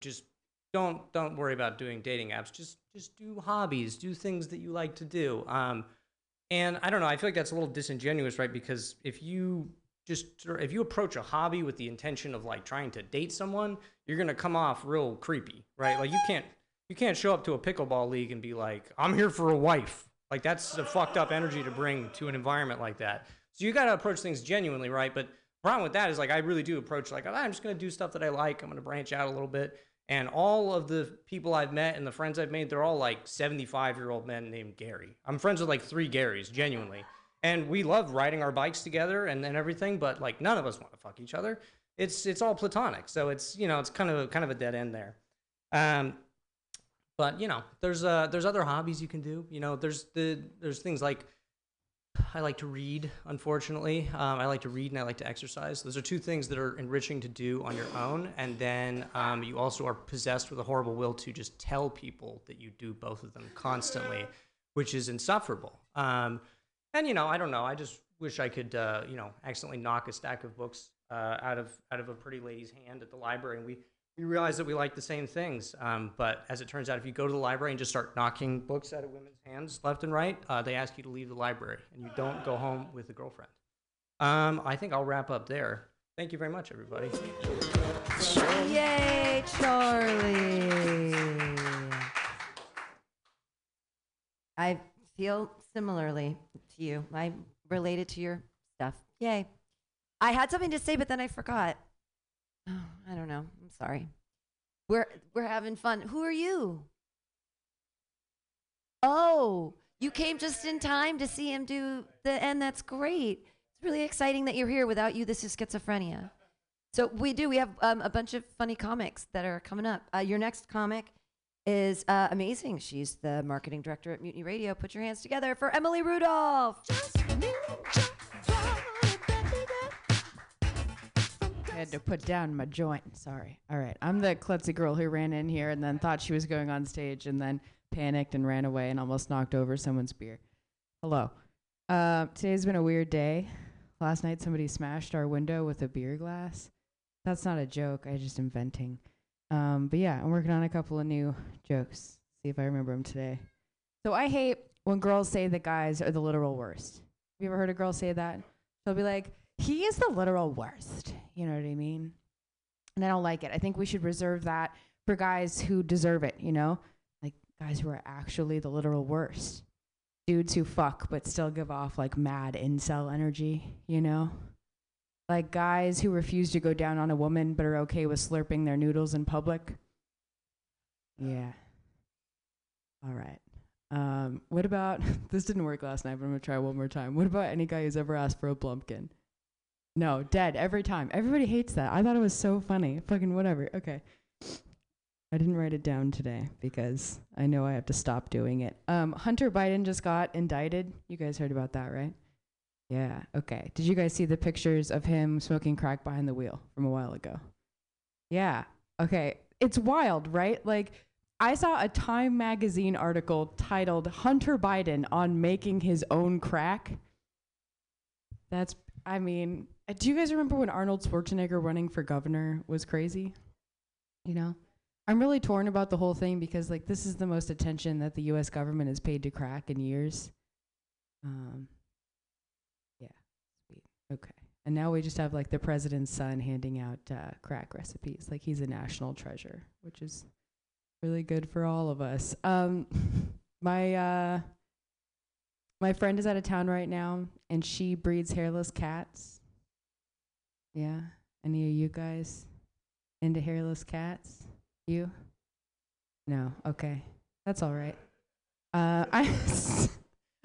just don't don't worry about doing dating apps. Just just do hobbies, do things that you like to do. Um, and I don't know. I feel like that's a little disingenuous, right? Because if you just if you approach a hobby with the intention of like trying to date someone, you're gonna come off real creepy, right? Like you can't you can't show up to a pickleball league and be like, I'm here for a wife. Like that's a fucked up energy to bring to an environment like that. So you gotta approach things genuinely, right? But problem with that is like I really do approach like I'm just gonna do stuff that I like. I'm gonna branch out a little bit. And all of the people I've met and the friends I've made, they're all like 75 year old men named Gary. I'm friends with like three Garys, genuinely. And we love riding our bikes together and, and everything, but like none of us want to fuck each other. It's it's all platonic. So it's you know, it's kind of kind of a dead end there. Um but you know, there's uh there's other hobbies you can do. You know, there's the there's things like I like to read, unfortunately. Um, I like to read and I like to exercise. Those are two things that are enriching to do on your own. And then um, you also are possessed with a horrible will to just tell people that you do both of them constantly, which is insufferable. Um, and, you know, I don't know. I just wish I could, uh, you know, accidentally knock a stack of books uh, out, of, out of a pretty lady's hand at the library. And we we realize that we like the same things. Um, but as it turns out, if you go to the library and just start knocking books out of women's hands left and right, uh, they ask you to leave the library and you don't go home with a girlfriend. Um, I think I'll wrap up there. Thank you very much, everybody. Yay, Charlie. I feel similarly to you. I related to your stuff. Yay. I had something to say, but then I forgot. Oh, I don't know. I'm sorry. We're we're having fun. Who are you? Oh, you came just in time to see him do the end. That's great. It's really exciting that you're here. Without you, this is schizophrenia. So we do. We have um, a bunch of funny comics that are coming up. Uh, your next comic is uh, amazing. She's the marketing director at Mutiny Radio. Put your hands together for Emily Rudolph. Had to put down my joint. Sorry. All right. I'm the klutzy girl who ran in here and then thought she was going on stage and then panicked and ran away and almost knocked over someone's beer. Hello. Uh, today's been a weird day. Last night somebody smashed our window with a beer glass. That's not a joke. I just inventing. Um, but yeah, I'm working on a couple of new jokes. See if I remember them today. So I hate when girls say that guys are the literal worst. Have you ever heard a girl say that? She'll be like, he is the literal worst. You know what I mean? And I don't like it. I think we should reserve that for guys who deserve it, you know? Like guys who are actually the literal worst. Dudes who fuck but still give off like mad incel energy, you know? Like guys who refuse to go down on a woman but are okay with slurping their noodles in public. Yeah. All right. Um, what about this didn't work last night, but I'm gonna try one more time. What about any guy who's ever asked for a blumpkin? No, dead every time. Everybody hates that. I thought it was so funny. Fucking whatever. Okay. I didn't write it down today because I know I have to stop doing it. Um, Hunter Biden just got indicted. You guys heard about that, right? Yeah. Okay. Did you guys see the pictures of him smoking crack behind the wheel from a while ago? Yeah. Okay. It's wild, right? Like, I saw a Time magazine article titled Hunter Biden on making his own crack. That's, I mean, uh, do you guys remember when Arnold Schwarzenegger running for governor was crazy? You know? I'm really torn about the whole thing because like this is the most attention that the US government has paid to crack in years. Um Yeah. Okay. And now we just have like the president's son handing out uh, crack recipes like he's a national treasure, which is really good for all of us. Um my uh my friend is out of town right now and she breeds hairless cats. Yeah. Any of you guys into hairless cats? You? No. Okay. That's all right. Uh, I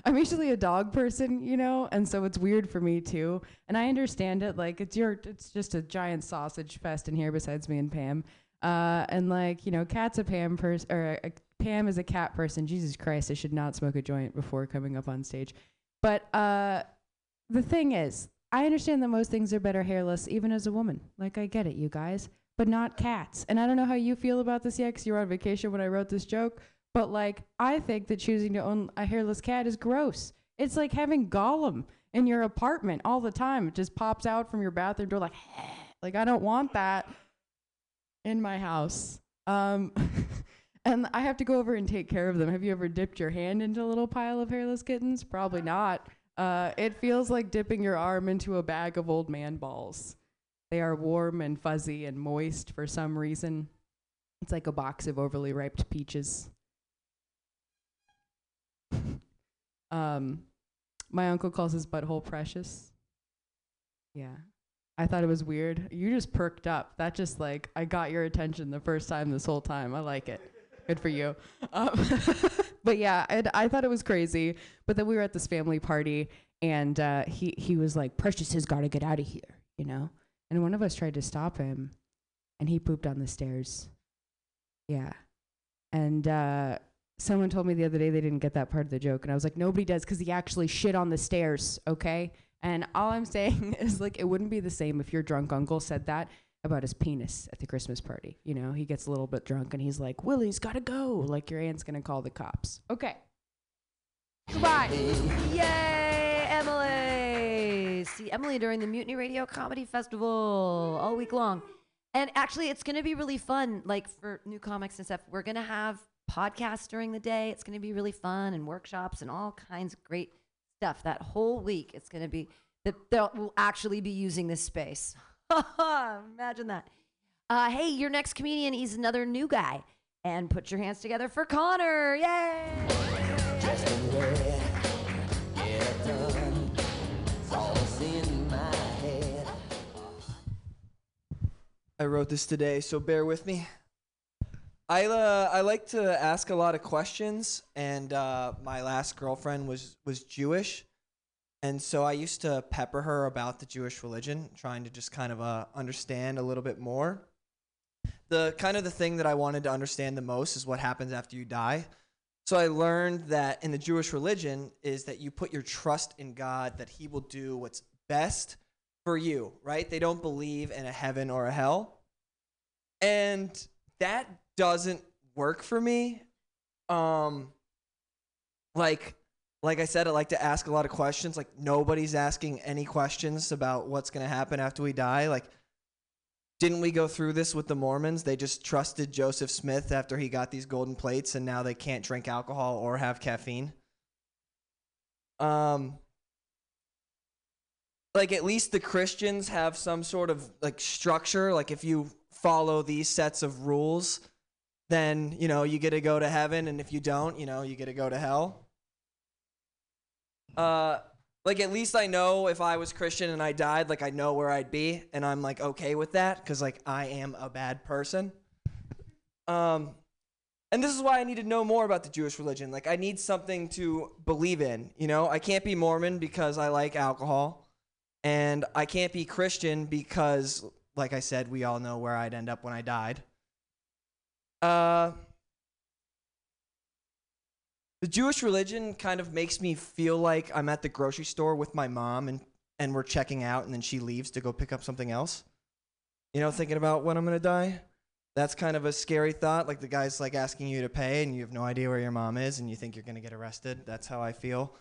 I'm usually a dog person, you know, and so it's weird for me too. And I understand it. Like it's your, it's just a giant sausage fest in here besides me and Pam. Uh, and like you know, Cat's a Pam person, or a, Pam is a cat person. Jesus Christ, I should not smoke a joint before coming up on stage. But uh, the thing is, I understand that most things are better hairless, even as a woman. Like, I get it, you guys, but not cats. And I don't know how you feel about this yet, because you were on vacation when I wrote this joke. But like, I think that choosing to own a hairless cat is gross. It's like having Gollum in your apartment all the time. It just pops out from your bathroom door, like, like I don't want that in my house. Um, and I have to go over and take care of them. Have you ever dipped your hand into a little pile of hairless kittens? Probably not. Uh, it feels like dipping your arm into a bag of old man balls. They are warm and fuzzy and moist for some reason. It's like a box of overly ripe peaches. um, my uncle calls his butthole precious. Yeah. I thought it was weird. You just perked up. That just like I got your attention the first time this whole time. I like it. Good for you. Um, but yeah, I, I thought it was crazy. But then we were at this family party, and uh, he he was like, "Precious has got to get out of here," you know. And one of us tried to stop him, and he pooped on the stairs. Yeah, and uh, someone told me the other day they didn't get that part of the joke, and I was like, nobody does because he actually shit on the stairs. Okay. And all I'm saying is like it wouldn't be the same if your drunk uncle said that about his penis at the Christmas party. You know, he gets a little bit drunk and he's like, Willie's gotta go. Like your aunt's gonna call the cops. Okay. Goodbye. Yay, Emily! See Emily during the Mutiny Radio Comedy Festival all week long. And actually, it's to be really fun, like for new comics and stuff. We're to have podcasts during the day. It's to be really fun and workshops and all kinds of great stuff. That whole week, it's to be that they'll will actually be using this space. Imagine that. Uh, hey, your next comedian, is another new guy. And put your hands together for Connor. Yay! I wrote this today, so bear with me. I uh, I like to ask a lot of questions, and uh, my last girlfriend was was Jewish, and so I used to pepper her about the Jewish religion, trying to just kind of uh, understand a little bit more. The kind of the thing that I wanted to understand the most is what happens after you die. So I learned that in the Jewish religion is that you put your trust in God that He will do what's best for you, right? They don't believe in a heaven or a hell. And that doesn't work for me. Um like like I said, I like to ask a lot of questions. Like nobody's asking any questions about what's going to happen after we die. Like didn't we go through this with the Mormons? They just trusted Joseph Smith after he got these golden plates and now they can't drink alcohol or have caffeine. Um like at least the Christians have some sort of like structure. Like if you follow these sets of rules, then you know you get to go to heaven, and if you don't, you know you get to go to hell. Uh, like at least I know if I was Christian and I died, like I know where I'd be, and I'm like okay with that because like I am a bad person. Um, and this is why I need to know more about the Jewish religion. Like I need something to believe in. You know, I can't be Mormon because I like alcohol, and I can't be Christian because, like I said, we all know where I'd end up when I died. Uh, the Jewish religion kind of makes me feel like I'm at the grocery store with my mom and, and we're checking out and then she leaves to go pick up something else. You know, thinking about when I'm going to die. That's kind of a scary thought. Like the guy's like asking you to pay and you have no idea where your mom is and you think you're going to get arrested. That's how I feel.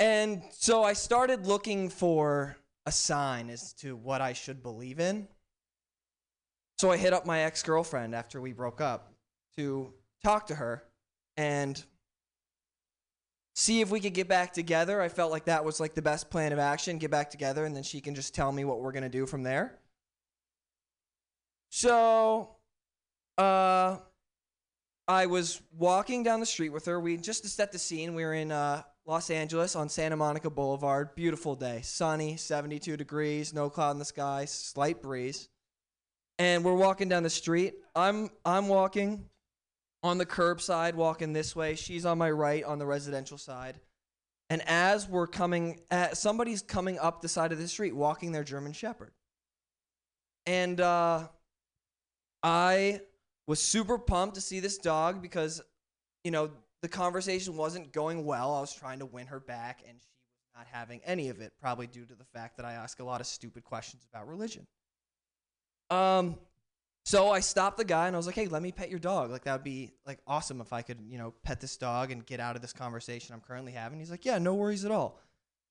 And so I started looking for a sign as to what I should believe in. So I hit up my ex girlfriend after we broke up to talk to her and see if we could get back together. I felt like that was like the best plan of action get back together, and then she can just tell me what we're going to do from there. So, uh, I was walking down the street with her. We just to set the scene, we were in uh, Los Angeles on Santa Monica Boulevard. Beautiful day, sunny, 72 degrees, no cloud in the sky, slight breeze and we're walking down the street. I'm I'm walking on the curb curbside, walking this way. She's on my right on the residential side. And as we're coming, at, somebody's coming up the side of the street, walking their German Shepherd. And uh, I was super pumped to see this dog because, you know, the conversation wasn't going well. I was trying to win her back, and she was not having any of it, probably due to the fact that I ask a lot of stupid questions about religion. Um, so I stopped the guy and I was like, "Hey, let me pet your dog. Like that would be like awesome if I could, you know, pet this dog and get out of this conversation I'm currently having." He's like, "Yeah, no worries at all."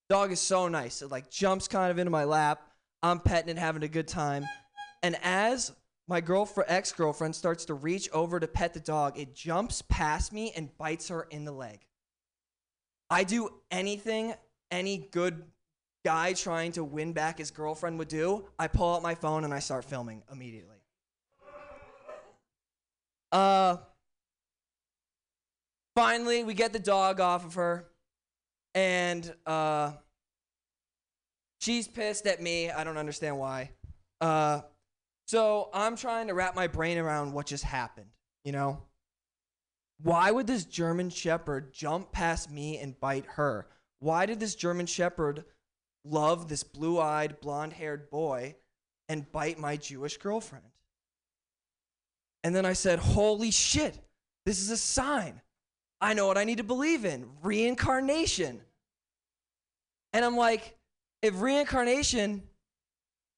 Dog is so nice. It like jumps kind of into my lap. I'm petting it, having a good time. And as my girlfriend, ex girlfriend, starts to reach over to pet the dog. It jumps past me and bites her in the leg. I do anything any good guy trying to win back his girlfriend would do. I pull out my phone and I start filming immediately. Uh, finally, we get the dog off of her, and uh, she's pissed at me. I don't understand why. Uh, so I'm trying to wrap my brain around what just happened. You know, why would this German Shepherd jump past me and bite her? Why did this German Shepherd love this blue-eyed, blonde-haired boy and bite my Jewish girlfriend? And then I said, Holy shit, this is a sign. I know what I need to believe in reincarnation. And I'm like, if reincarnation,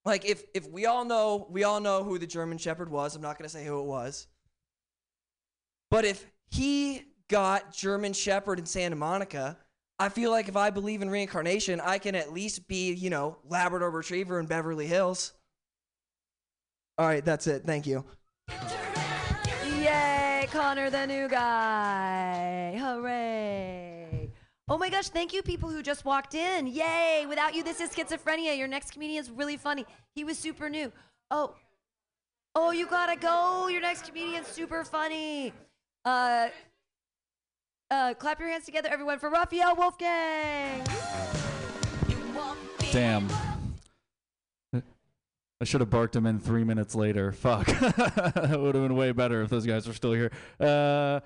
like if, if we all know, we all know who the German Shepherd was, I'm not going to say who it was. But if he got German Shepherd in Santa Monica, I feel like if I believe in reincarnation, I can at least be, you know, Labrador Retriever in Beverly Hills. All right, that's it. Thank you. Connor, the new guy. Hooray. Oh my gosh, thank you, people who just walked in. Yay. Without you, this is schizophrenia. Your next comedian is really funny. He was super new. Oh, oh, you gotta go. Your next comedian's super funny. Uh, uh, clap your hands together, everyone, for Raphael Wolfgang. Damn. I should have barked him in three minutes later. Fuck. that would have been way better if those guys were still here. Uh,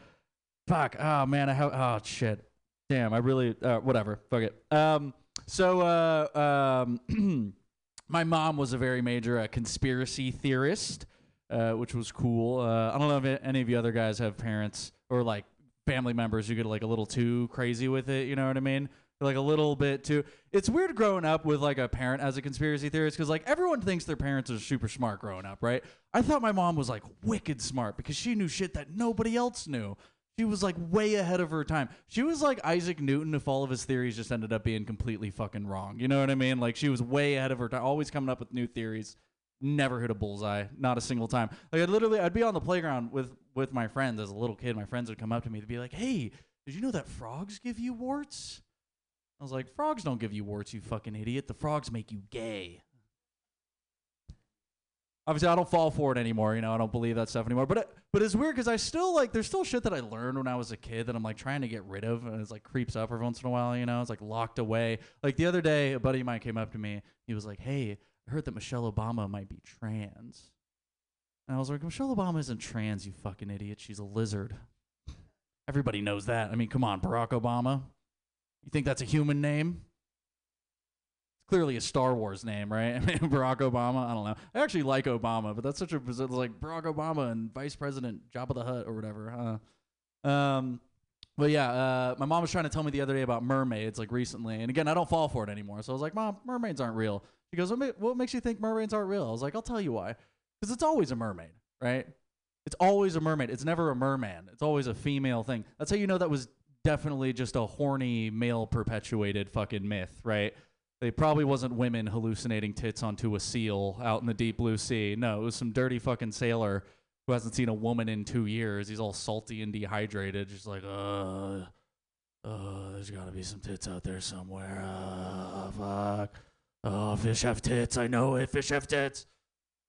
fuck. Oh man. I. Oh shit. Damn. I really. Uh, whatever. Fuck it. Um. So. Uh. Um. my mom was a very major uh, conspiracy theorist, uh, which was cool. Uh, I don't know if any of you other guys have parents or like family members who get like a little too crazy with it. You know what I mean? Like a little bit too. It's weird growing up with like a parent as a conspiracy theorist because like everyone thinks their parents are super smart growing up, right? I thought my mom was like wicked smart because she knew shit that nobody else knew. She was like way ahead of her time. She was like Isaac Newton if all of his theories just ended up being completely fucking wrong. You know what I mean? Like she was way ahead of her time, always coming up with new theories. Never hit a bullseye, not a single time. Like I'd literally, I'd be on the playground with with my friends as a little kid. My friends would come up to me to be like, "Hey, did you know that frogs give you warts?" I was like, frogs don't give you warts, you fucking idiot. The frogs make you gay. Obviously, I don't fall for it anymore. You know, I don't believe that stuff anymore. But it, but it's weird because I still like there's still shit that I learned when I was a kid that I'm like trying to get rid of, and it's like creeps up every once in a while. You know, it's like locked away. Like the other day, a buddy of mine came up to me. He was like, "Hey, I heard that Michelle Obama might be trans." And I was like, "Michelle Obama isn't trans, you fucking idiot. She's a lizard." Everybody knows that. I mean, come on, Barack Obama. You think that's a human name? It's clearly a Star Wars name, right? I mean, Barack Obama. I don't know. I actually like Obama, but that's such a like Barack Obama and Vice President Jabba the Hutt or whatever. Huh? Um, but yeah, uh, my mom was trying to tell me the other day about mermaids, like recently. And again, I don't fall for it anymore. So I was like, Mom, mermaids aren't real. She goes, what makes you think mermaids aren't real? I was like, I'll tell you why. Because it's always a mermaid, right? It's always a mermaid. It's never a merman. It's always a female thing. That's how you know that was definitely just a horny male perpetuated fucking myth, right? They probably wasn't women hallucinating tits onto a seal out in the deep blue sea. No, it was some dirty fucking sailor who hasn't seen a woman in two years. He's all salty and dehydrated, just like, uh, uh, there's gotta be some tits out there somewhere. Uh, fuck. Oh, fish have tits. I know it. Fish have tits.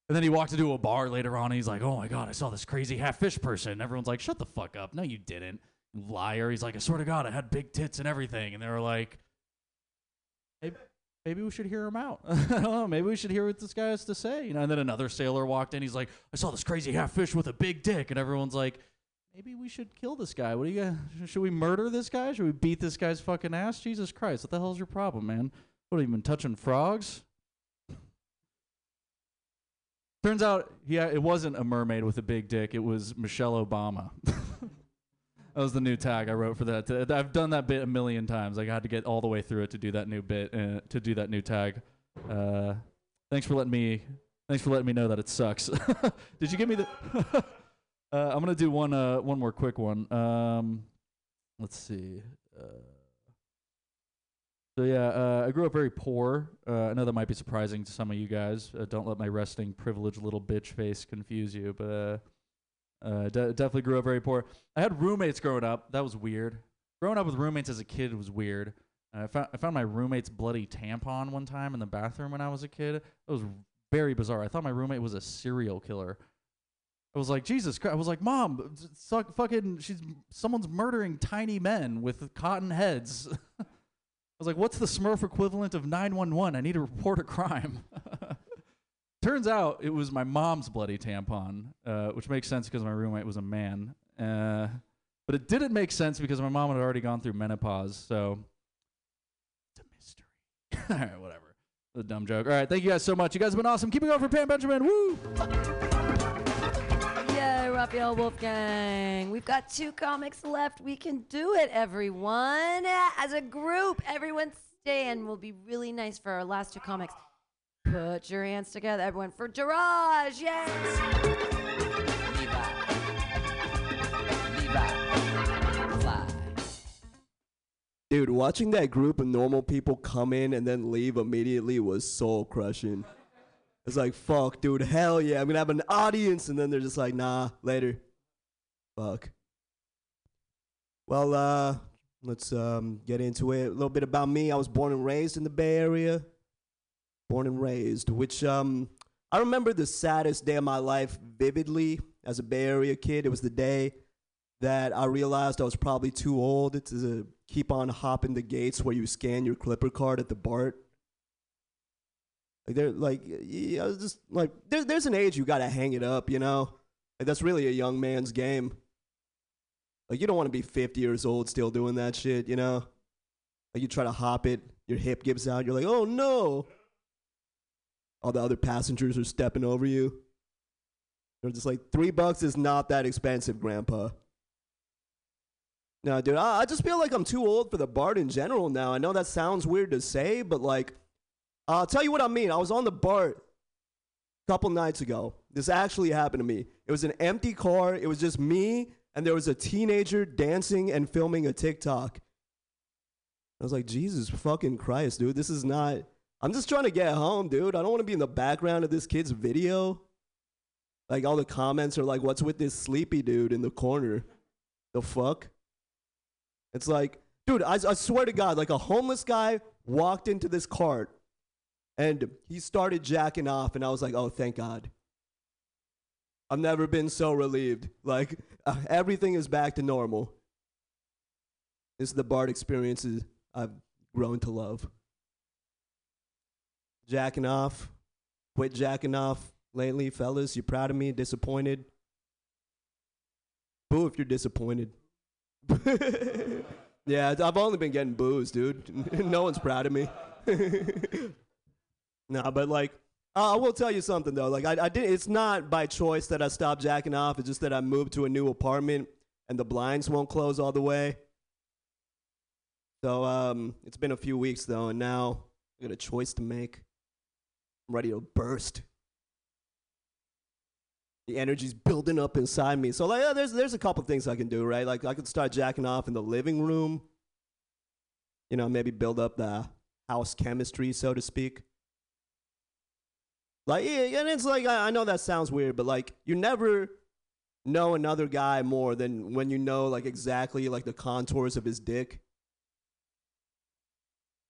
And then he walked into a bar later on and he's like, oh my God, I saw this crazy half fish person. Everyone's like, shut the fuck up. No, you didn't liar. He's like, I swear to God, I had big tits and everything. And they were like, maybe, maybe we should hear him out. I don't know. Maybe we should hear what this guy has to say. You know. And then another sailor walked in. He's like, I saw this crazy half fish with a big dick. And everyone's like, maybe we should kill this guy. What do you? Got? Should we murder this guy? Should we beat this guy's fucking ass? Jesus Christ! What the hell's your problem, man? What have you been touching frogs? Turns out, yeah, it wasn't a mermaid with a big dick. It was Michelle Obama. That was the new tag I wrote for that. I've done that bit a million times. I had to get all the way through it to do that new bit uh, to do that new tag. Uh, thanks for letting me. Thanks for letting me know that it sucks. Did you give me the? uh, I'm gonna do one. Uh, one more quick one. Um, let's see. Uh, So yeah, uh, I grew up very poor. Uh, I know that might be surprising to some of you guys. Uh, don't let my resting privileged little bitch face confuse you, but uh, de- definitely grew up very poor. I had roommates growing up. That was weird. Growing up with roommates as a kid was weird. Uh, I found I found my roommate's bloody tampon one time in the bathroom when I was a kid. It was very bizarre. I thought my roommate was a serial killer. I was like, Jesus Christ. I was like, Mom, suck, fucking, she's, someone's murdering tiny men with cotton heads. I was like, what's the Smurf equivalent of 911? I need to report a crime. Turns out it was my mom's bloody tampon, uh, which makes sense because my roommate was a man. Uh, but it didn't make sense because my mom had already gone through menopause. So it's a mystery. All right, whatever. The dumb joke. All right, thank you guys so much. You guys have been awesome. Keep it going for Pam Benjamin. Woo! Yay, Raphael Wolfgang. We've got two comics left. We can do it, everyone. As a group, everyone stay, stand. Will be really nice for our last two comics. Put your hands together, everyone, for Jiraj. Yes. Dude, watching that group of normal people come in and then leave immediately was soul crushing. It's like, fuck, dude, hell yeah, I'm gonna have an audience. And then they're just like, nah, later. Fuck. Well, uh, let's um, get into it. A little bit about me. I was born and raised in the Bay Area. Born and raised, which um, I remember the saddest day of my life vividly as a Bay Area kid. It was the day that I realized I was probably too old to keep on hopping the gates where you scan your Clipper card at the BART. Like they're like, I was just like there, there's an age you gotta hang it up, you know. Like that's really a young man's game. Like you don't want to be 50 years old still doing that shit, you know. Like you try to hop it, your hip gives out, you're like, oh no. All the other passengers are stepping over you. They're just like, three bucks is not that expensive, Grandpa. No, dude, I, I just feel like I'm too old for the BART in general now. I know that sounds weird to say, but like, I'll tell you what I mean. I was on the BART a couple nights ago. This actually happened to me. It was an empty car. It was just me, and there was a teenager dancing and filming a TikTok. I was like, Jesus fucking Christ, dude. This is not. I'm just trying to get home, dude. I don't want to be in the background of this kid's video. Like, all the comments are like, what's with this sleepy dude in the corner? The fuck? It's like, dude, I, I swear to God, like a homeless guy walked into this cart and he started jacking off, and I was like, oh, thank God. I've never been so relieved. Like, uh, everything is back to normal. This is the BART experiences I've grown to love. Jacking off. Quit jacking off lately, fellas. You proud of me? Disappointed? Boo if you're disappointed. yeah, I've only been getting booze, dude. no one's proud of me. nah, but like, uh, I will tell you something though. Like, I, I did. It's not by choice that I stopped jacking off. It's just that I moved to a new apartment and the blinds won't close all the way. So um, it's been a few weeks though, and now I got a choice to make. I'm ready to burst. The energy's building up inside me. So like, there's there's a couple things I can do, right? Like I could start jacking off in the living room. You know, maybe build up the house chemistry, so to speak. Like, yeah, and it's like I, I know that sounds weird, but like you never know another guy more than when you know like exactly like the contours of his dick.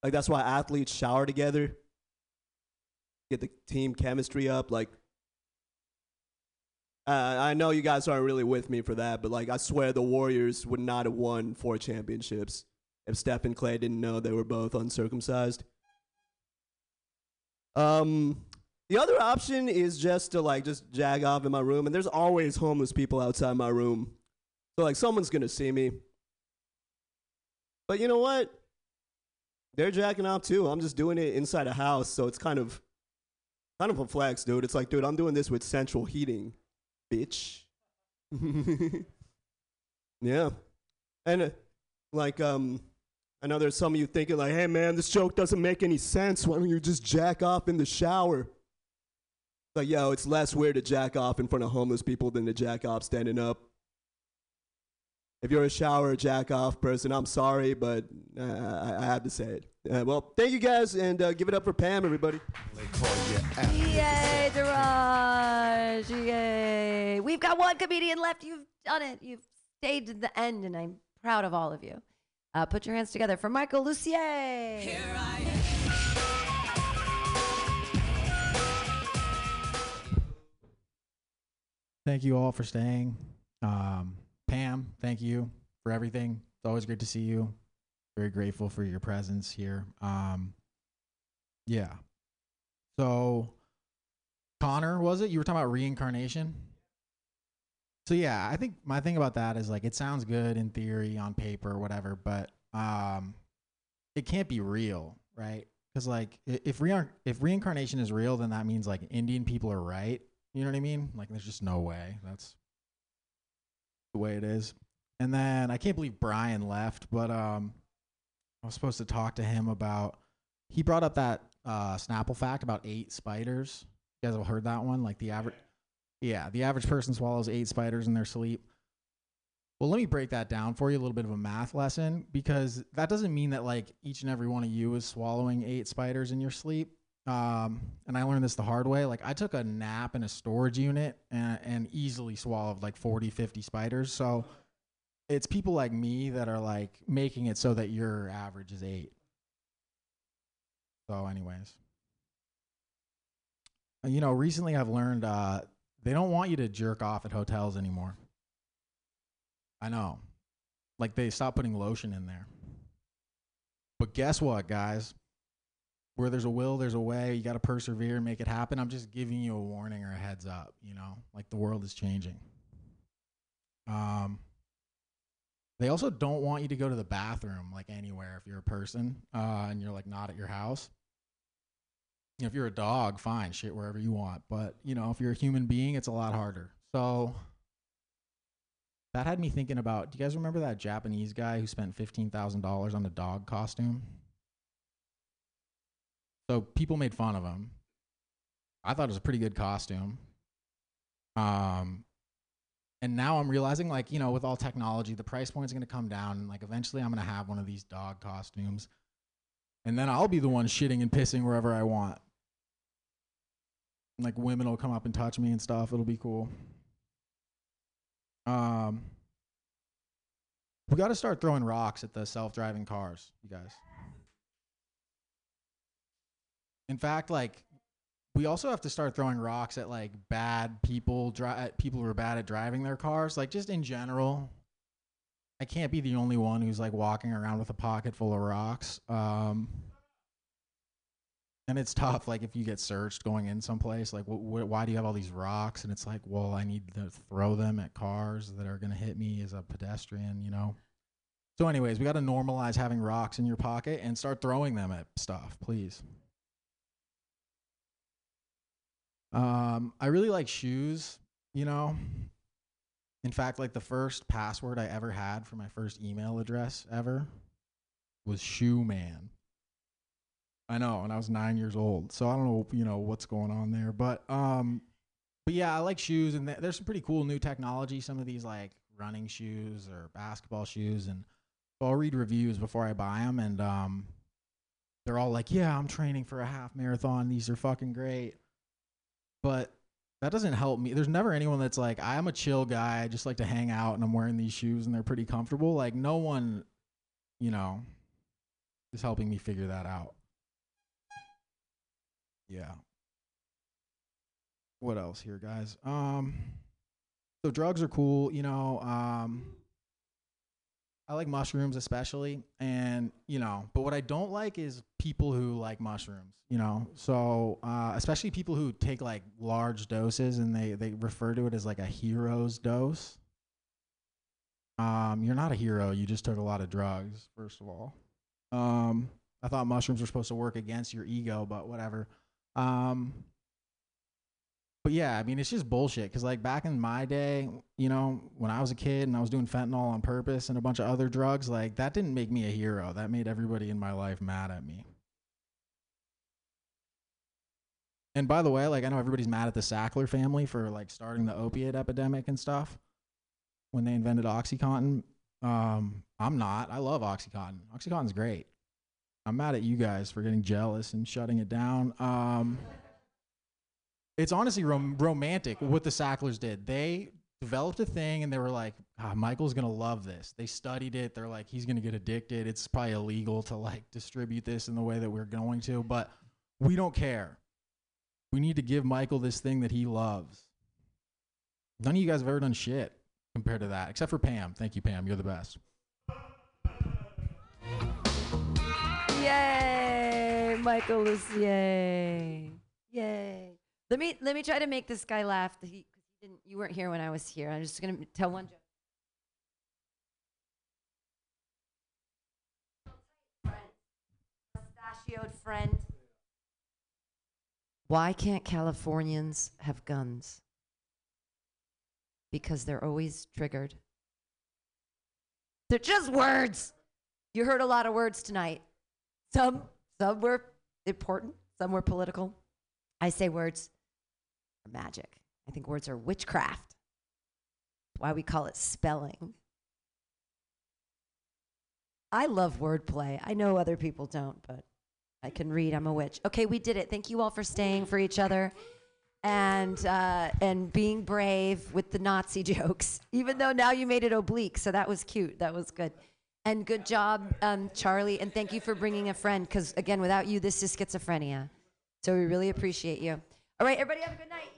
Like that's why athletes shower together. Get the team chemistry up. Like uh, I know you guys aren't really with me for that, but like I swear the Warriors would not have won four championships if Steph and Clay didn't know they were both uncircumcised. Um, the other option is just to like just jag off in my room, and there's always homeless people outside my room, so like someone's gonna see me. But you know what? They're jacking off too. I'm just doing it inside a house, so it's kind of kind of a flex, dude. It's like, dude, I'm doing this with central heating, bitch. yeah, and uh, like, um, I know there's some of you thinking like, hey man, this joke doesn't make any sense. Why don't you just jack off in the shower? Like, yo, it's less weird to jack off in front of homeless people than to jack off standing up. If you're a shower jack off person, I'm sorry, but uh, I, I have to say it. Uh, well, thank you guys, and uh, give it up for Pam, everybody. Yay, Daraj! Yay! We've got one comedian left. You've done it. You've stayed to the end, and I'm proud of all of you. Uh, put your hands together for Michael Lucier. Thank you all for staying. Um, Pam, thank you for everything. It's always great to see you. Very grateful for your presence here. Um, yeah. So, Connor, was it? You were talking about reincarnation? So, yeah, I think my thing about that is like it sounds good in theory, on paper, or whatever, but um, it can't be real, right? Because, like, if, rein- if reincarnation is real, then that means like Indian people are right. You know what I mean? Like, there's just no way. That's the way it is. And then I can't believe Brian left, but um, I was supposed to talk to him about. He brought up that uh, Snapple fact about eight spiders. You guys have heard that one? Like the average, yeah, the average person swallows eight spiders in their sleep. Well, let me break that down for you a little bit of a math lesson because that doesn't mean that like each and every one of you is swallowing eight spiders in your sleep. Um, and I learned this the hard way. Like I took a nap in a storage unit and, and easily swallowed like 40, 50 spiders. So it's people like me that are like making it so that your average is eight. So, anyways, you know, recently I've learned uh, they don't want you to jerk off at hotels anymore. I know. Like they stopped putting lotion in there. But guess what, guys? Where there's a will, there's a way. You got to persevere and make it happen. I'm just giving you a warning or a heads up, you know? Like the world is changing. Um they also don't want you to go to the bathroom like anywhere if you're a person uh, and you're like not at your house. If you're a dog, fine, shit wherever you want. But you know, if you're a human being, it's a lot harder. So that had me thinking about. Do you guys remember that Japanese guy who spent fifteen thousand dollars on a dog costume? So people made fun of him. I thought it was a pretty good costume. Um, and now I'm realizing, like, you know, with all technology, the price point is going to come down. And, like, eventually I'm going to have one of these dog costumes. And then I'll be the one shitting and pissing wherever I want. Like, women will come up and touch me and stuff. It'll be cool. Um, we got to start throwing rocks at the self driving cars, you guys. In fact, like, we also have to start throwing rocks at like bad people, dri- people who are bad at driving their cars. Like just in general, I can't be the only one who's like walking around with a pocket full of rocks. Um, and it's tough. Like if you get searched going in someplace, like wh- wh- why do you have all these rocks? And it's like, well, I need to throw them at cars that are gonna hit me as a pedestrian, you know. So, anyways, we got to normalize having rocks in your pocket and start throwing them at stuff, please. Um, I really like shoes, you know. In fact, like the first password I ever had for my first email address ever was shoe man. I know, and I was nine years old, so I don't know, you know, what's going on there, but um, but yeah, I like shoes, and th- there's some pretty cool new technology. Some of these like running shoes or basketball shoes, and so I'll read reviews before I buy them, and um, they're all like, "Yeah, I'm training for a half marathon. These are fucking great." But that doesn't help me. There's never anyone that's like, I'm a chill guy. I just like to hang out and I'm wearing these shoes and they're pretty comfortable. Like, no one, you know, is helping me figure that out. Yeah. What else here, guys? Um, so drugs are cool, you know. Um, I like mushrooms especially, and you know, but what I don't like is people who like mushrooms, you know. So uh, especially people who take like large doses and they they refer to it as like a hero's dose. Um, you're not a hero. You just took a lot of drugs. First of all, um, I thought mushrooms were supposed to work against your ego, but whatever. Um, but yeah, I mean, it's just bullshit. Because like back in my day, you know, when I was a kid and I was doing fentanyl on purpose and a bunch of other drugs, like that didn't make me a hero. That made everybody in my life mad at me. And by the way, like I know everybody's mad at the Sackler family for like starting the opiate epidemic and stuff when they invented OxyContin. Um, I'm not. I love OxyContin. OxyContin's great. I'm mad at you guys for getting jealous and shutting it down. Um, it's honestly rom- romantic what the Sacklers did. They developed a thing and they were like, ah, Michael's gonna love this. They studied it. They're like, he's gonna get addicted. It's probably illegal to like distribute this in the way that we're going to, but we don't care. We need to give Michael this thing that he loves. None of you guys have ever done shit compared to that, except for Pam. Thank you, Pam. You're the best. Yay, Michael Lucier. Yay. Let me let me try to make this guy laugh. He, didn't. You weren't here when I was here. I'm just gonna tell one joke. Mustachioed friend. Why can't Californians have guns? Because they're always triggered. They're just words. You heard a lot of words tonight. Some some were important, some were political. I say words are magic. I think words are witchcraft. Why we call it spelling. I love wordplay. I know other people don't, but I can read. I'm a witch. Okay, we did it. Thank you all for staying for each other and uh, and being brave with the Nazi jokes. Even though now you made it oblique, so that was cute. That was good. And good job, um, Charlie. And thank you for bringing a friend, because again, without you, this is schizophrenia. So we really appreciate you. All right, everybody, have a good night.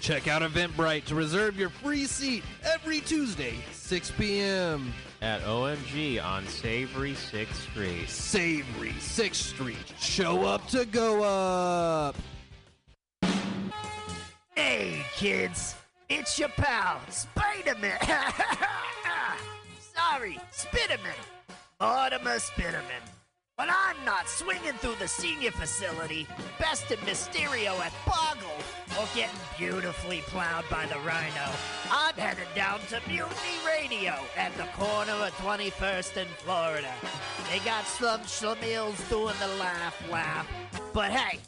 Check out Eventbrite to reserve your free seat every Tuesday, 6 p.m. At OMG on Savory 6th Street. Savory 6th Street. Show up to go up. Hey, kids, it's your pal, Spider-Man. Sorry, Spiderman. Mortimer Spiderman. When I'm not swinging through the senior facility, besting Mysterio at Boggle, or getting beautifully plowed by the Rhino, I'm headed down to Mutiny Radio at the corner of 21st and Florida. They got some schlemiels doing the laugh laugh, but hey,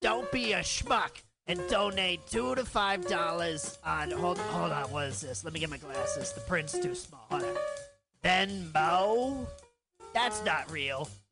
don't be a schmuck and donate two to five dollars on hold hold on what is this? Let me get my glasses. The print's too small. Hold on. Venmo? That's not real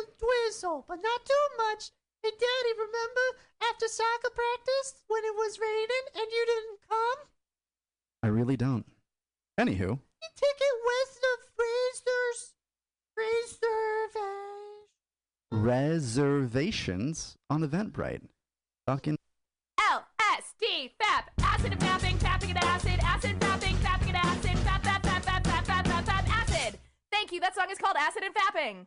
in a drizzle, but not too much. Hey, Daddy, remember after soccer practice when it was raining and you didn't come? I really don't. Anywho, You ticket with the freezers. Reservation. reservations on Eventbrite. Fucking L S D FAP acid and fapping, fapping and acid, acid fapping, fapping and acid, fap fap fap fap fap fap fap fap acid. Thank you. That song is called Acid and Fapping.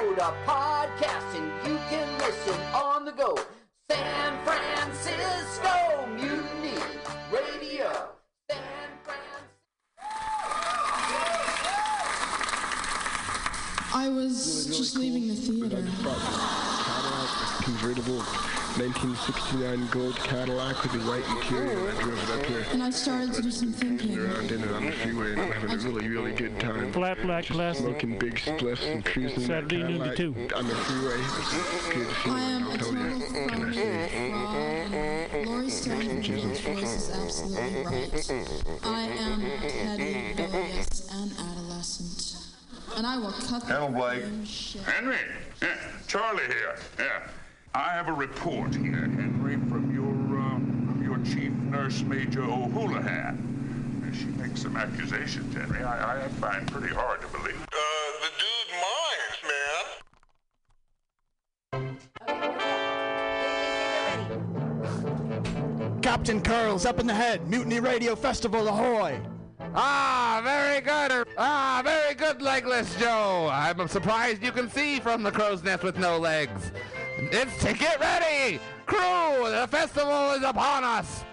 a podcast and you can listen listen on the go. San Francisco Mutiny Radio. San I was just leaving the theater. convertible 1969 gold Cadillac with the white interior. I drove it up here. And I started to do some thinking. Around in it on the freeway and I'm having a really, really good time. Flat black Just classic. Smoking big spliffs and cruising Saturday noon to two. on the freeway. It's good I am feeling, a I'll tell total you. phony fraud. Laurie Stone's voice is absolutely right. I am petty, rebellious, and adolescent. And I will cut the Hello, Blake. Henry, yeah, Charlie here. Yeah, I have a report here, Henry, from your uh, from your chief nurse, Major O'Houlihan. She makes some accusations, Henry. I, I find pretty hard to believe. Uh, the dude minds, man. Captain Curls up in the head. Mutiny Radio Festival, ahoy! Ah, very good. Ah, very good, Legless Joe. I'm surprised you can see from the crow's nest with no legs. It's to get ready, crew. The festival is upon us.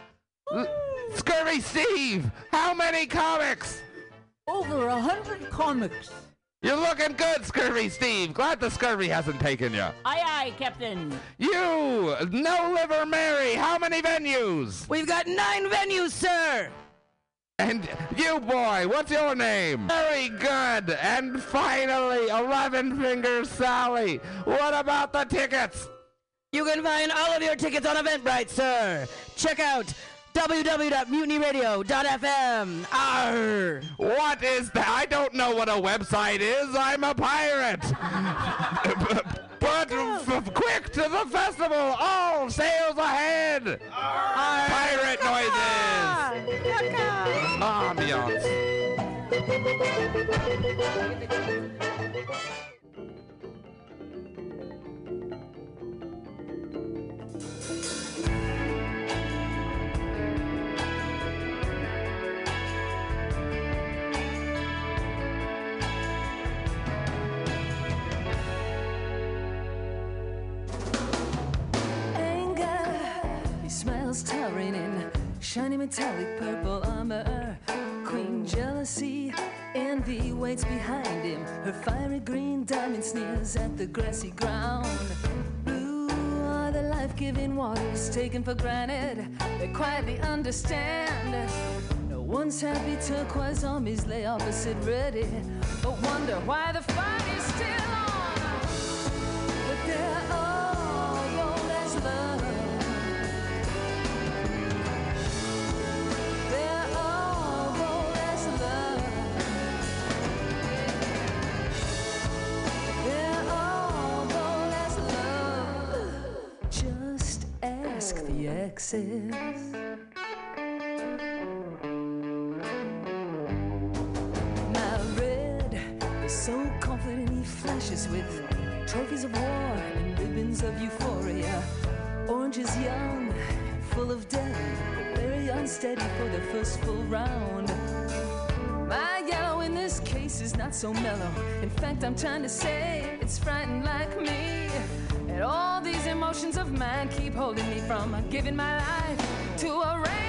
L- Scurvy Steve, how many comics? Over a hundred comics. You're looking good, Scurvy Steve. Glad the scurvy hasn't taken you. Aye, aye, Captain. You, No Liver Mary, how many venues? We've got nine venues, sir. And you, boy, what's your name? Very good. And finally, 11 Fingers Sally. What about the tickets? You can find all of your tickets on Eventbrite, sir. Check out www.mutinyradio.fm. Arr. What is that? I don't know what a website is. I'm a pirate. but f- quick to the festival. All sails ahead. Pirate noises. Ambiance. Towering in shiny metallic purple armor. Queen jealousy, envy waits behind him. Her fiery green diamond sneers at the grassy ground. Blue are the life-giving waters taken for granted. They quietly understand. No one's happy turquoise armies lay opposite ready. But wonder why the fight is still on. But they're all the exes. My red is so confident he flashes with trophies of war and ribbons of euphoria. Orange is young, full of debt, very unsteady for the first full round. My yellow in this case is not so mellow. In fact, I'm trying to say it's frightened like me. And all these emotions of mine keep holding me from giving my life to a rainbow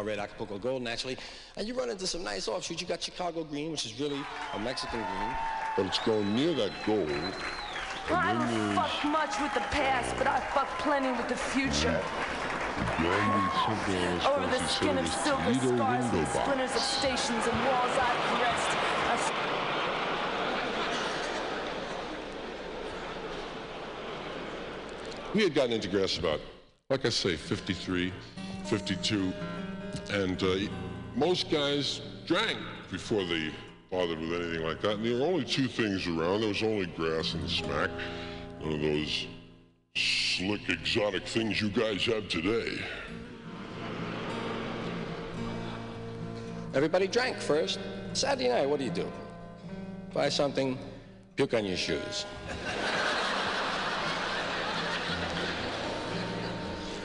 my red Acapulco gold naturally. And you run into some nice offshoots. You got Chicago green, which is really a Mexican green. But it's going near that gold. Well, I don't fuck much with the past, but I fuck plenty with the future. Over the skin of silver scars and splinters of stations and walls I've caressed. We had gotten into grass about, like I say, 53, 52 and uh, most guys drank before they bothered with anything like that. And there were only two things around. There was only grass and smack. None of those slick, exotic things you guys have today. Everybody drank first. Saturday night, what do you do? Buy something, puke on your shoes.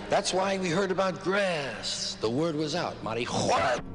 That's why we heard about grass. The word was out. Marijuana.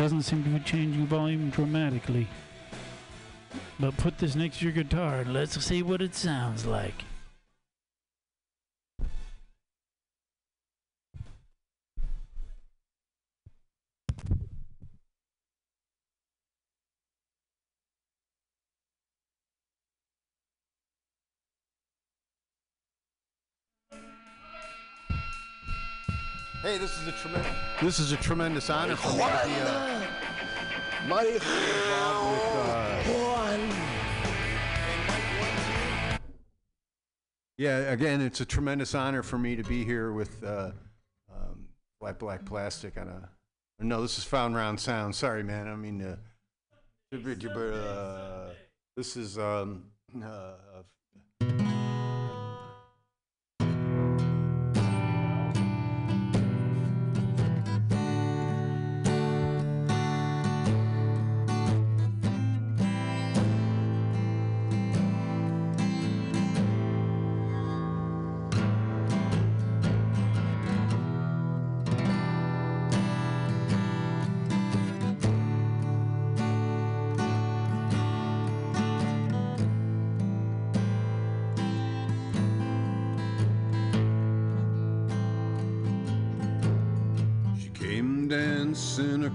Doesn't seem to be changing volume dramatically. But put this next to your guitar and let's see what it sounds like. This is a tremendous honor for me to be uh, involved with. Uh, yeah, again, it's a tremendous honor for me to be here with uh, um, Black Black Plastic on a. No, this is Found Round Sound. Sorry, man. I mean, uh, uh, this is um,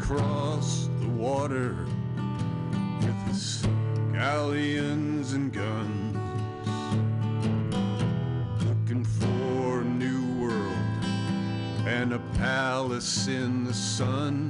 across the water with his galleons and guns, looking for a new world and a palace in the sun.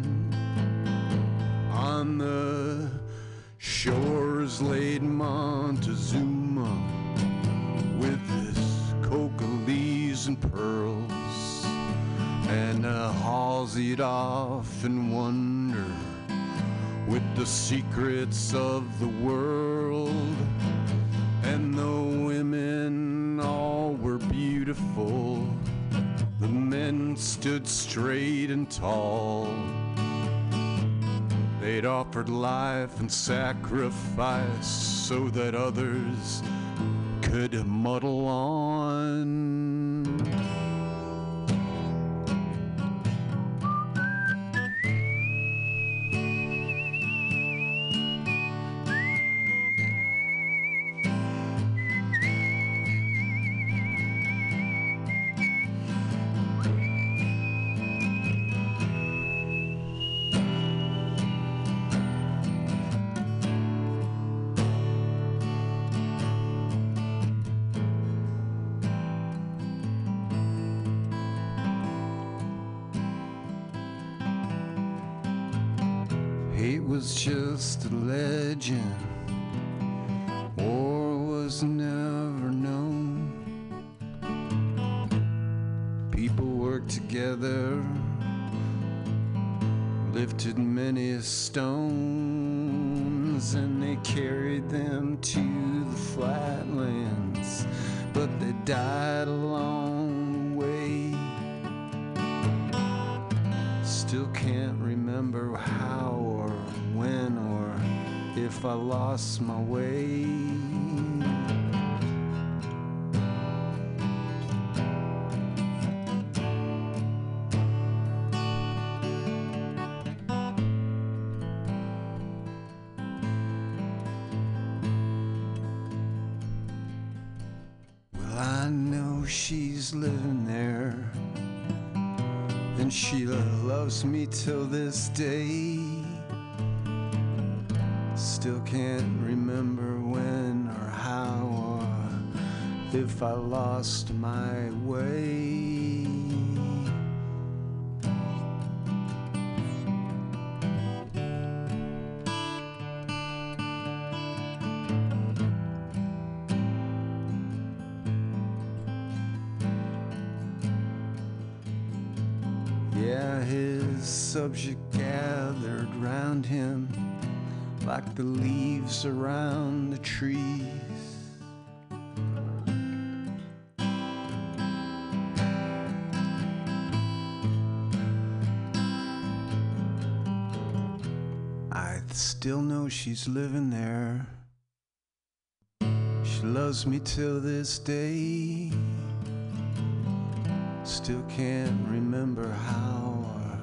The secrets of the world. And the women all were beautiful, the men stood straight and tall. They'd offered life and sacrifice so that others could muddle on. If I lost my way. still know she's living there. She loves me till this day. Still can't remember how or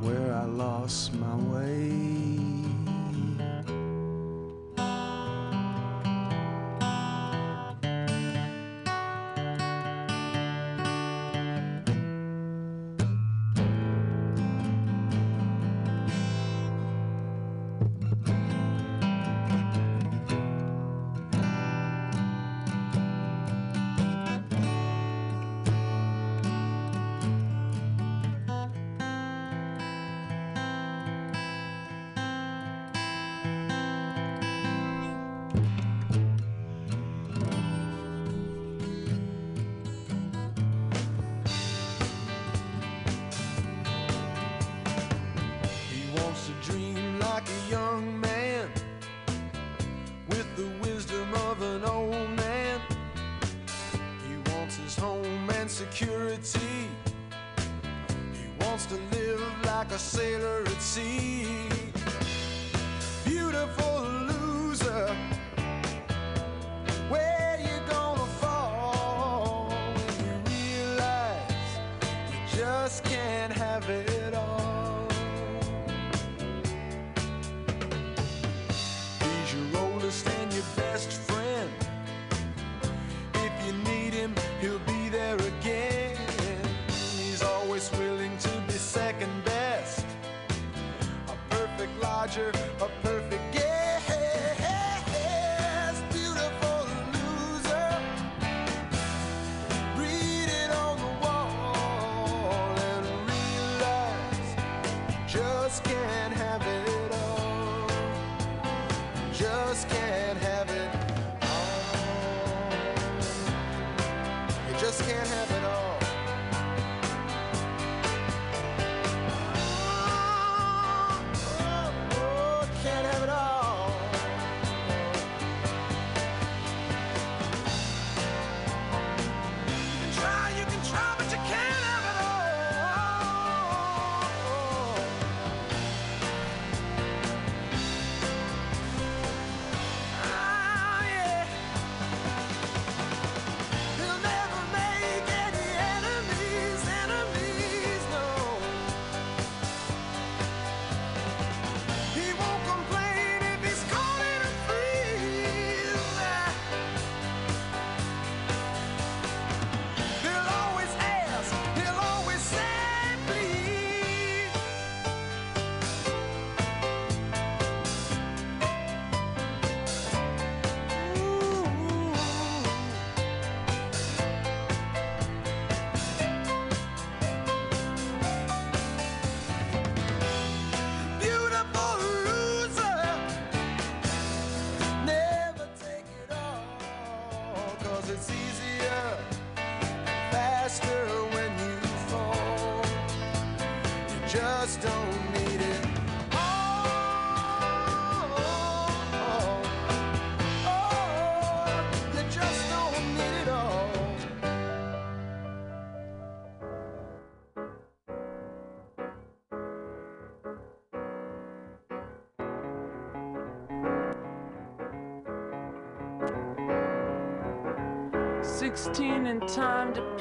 where I lost my way. Like a sailor at sea.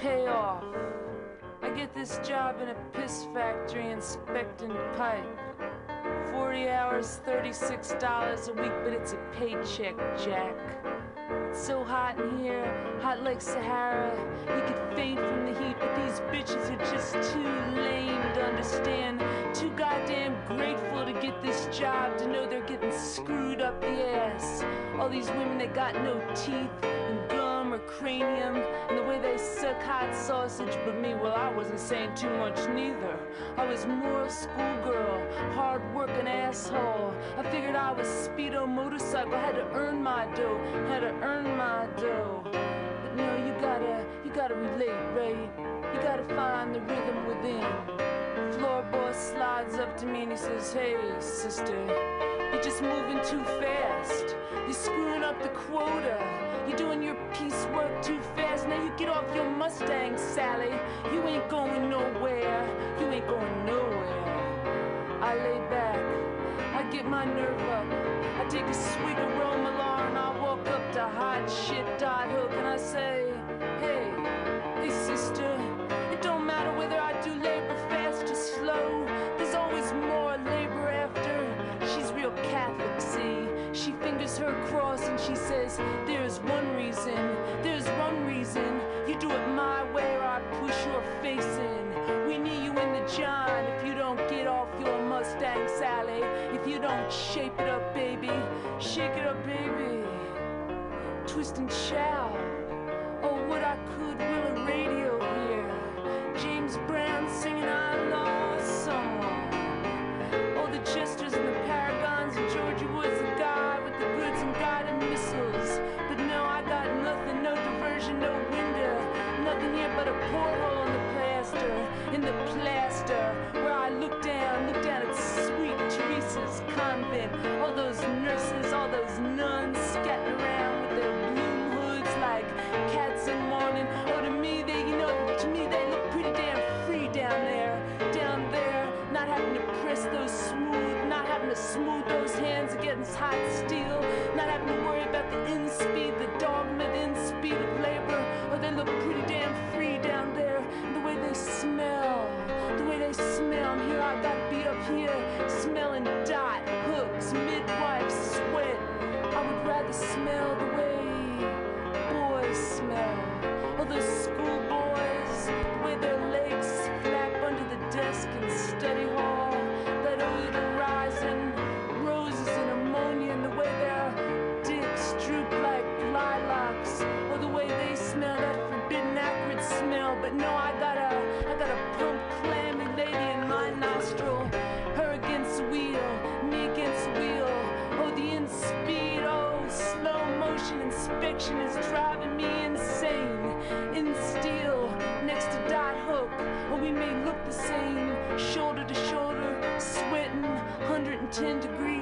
Pay off. I get this job in a piss factory inspecting pipe. 40 hours, $36 a week, but it's a paycheck, Jack. It's so hot in here, hot like Sahara. You could faint from the heat, but these bitches are just too lame to understand. Too goddamn grateful to get this job, to know they're getting screwed up the ass. All these women that got no teeth and cranium, and the way they suck hot sausage. But me, well, I wasn't saying too much neither. I was more a schoolgirl, hard working asshole. I figured I was speedo motorcycle, had to earn my dough, had to earn my dough. But no, you gotta, you gotta relate, right? You gotta find the rhythm within. Floor boss slides up to me and he says, Hey, sister, you're just moving too fast. You're screwing up the quota. You're doing your piecework too fast. Now you get off your Mustang, Sally. You ain't going nowhere. You ain't going nowhere. I lay back. I get my nerve up. I take a Romilar and cross and she says, There's one reason, there's one reason. You do it my way or I push your face in. We need you in the John if you don't get off your Mustang, Sally. If you don't shape it up, baby. Shake it up, baby. Twist and shout. No window. Nothing here but a porthole in the plaster, in the plaster, where I look down, look down at sweet Teresa Teresa's convent. All those nurses, all those nuns scattered around with their bloom hoods like cats in mourning. Oh, to me, they, you know, to me, they look pretty damn free down there. Down there, not having to press those smooth, not having to smooth those hands against hot steel, not having to worry about the in speed, the dogma, the in speed of labor. Oh, they look pretty damn free down there. The way they smell, the way they smell. And here I gotta be up here smelling dot, hooks, midwife sweat. I would rather smell the way boys smell. Oh, those schoolboys, the way their smell. But no, I got a, I got a plump, clammy lady in my nostril. Her against wheel, me against wheel. Oh, the in speed, oh, slow motion inspection is driving me insane. In steel, next to Dot Hook, oh, we may look the same, shoulder to shoulder, sweating, 110 degrees,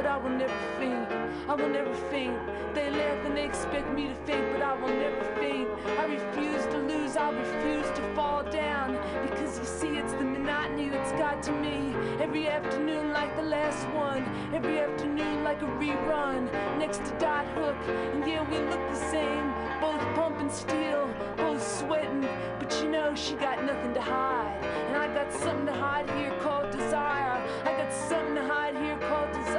but I will never faint. I will never faint. They laugh and they expect me to faint, but I will never faint. I refuse to lose, I refuse to fall down, because you see, it's the monotony that's got to me. Every afternoon, like the last one, every afternoon, like a rerun, next to Dot Hook, and yeah, we look the same, both pumping steel, both sweating, but you know, she got nothing to hide, and I got something to hide here called desire. I got something to hide here called desire,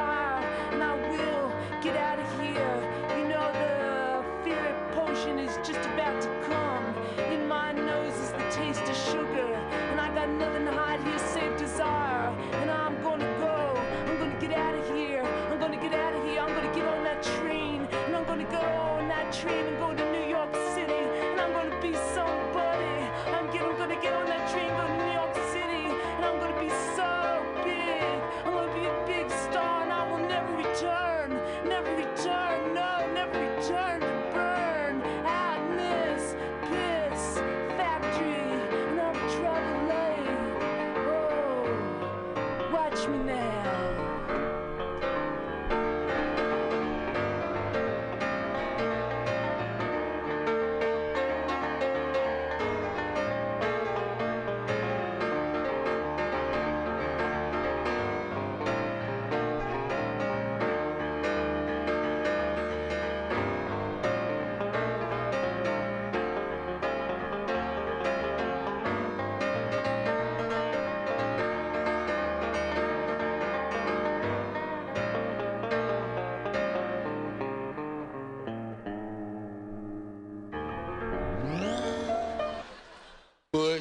just about to come. In my nose is the taste of sugar, and I got nothing to hide here save desire. And I'm gonna go, I'm gonna get out of here, I'm gonna get out of here, I'm gonna get on that train, and I'm gonna go on that train and go to New York City, and I'm gonna be somebody. I'm, get, I'm gonna get on that train,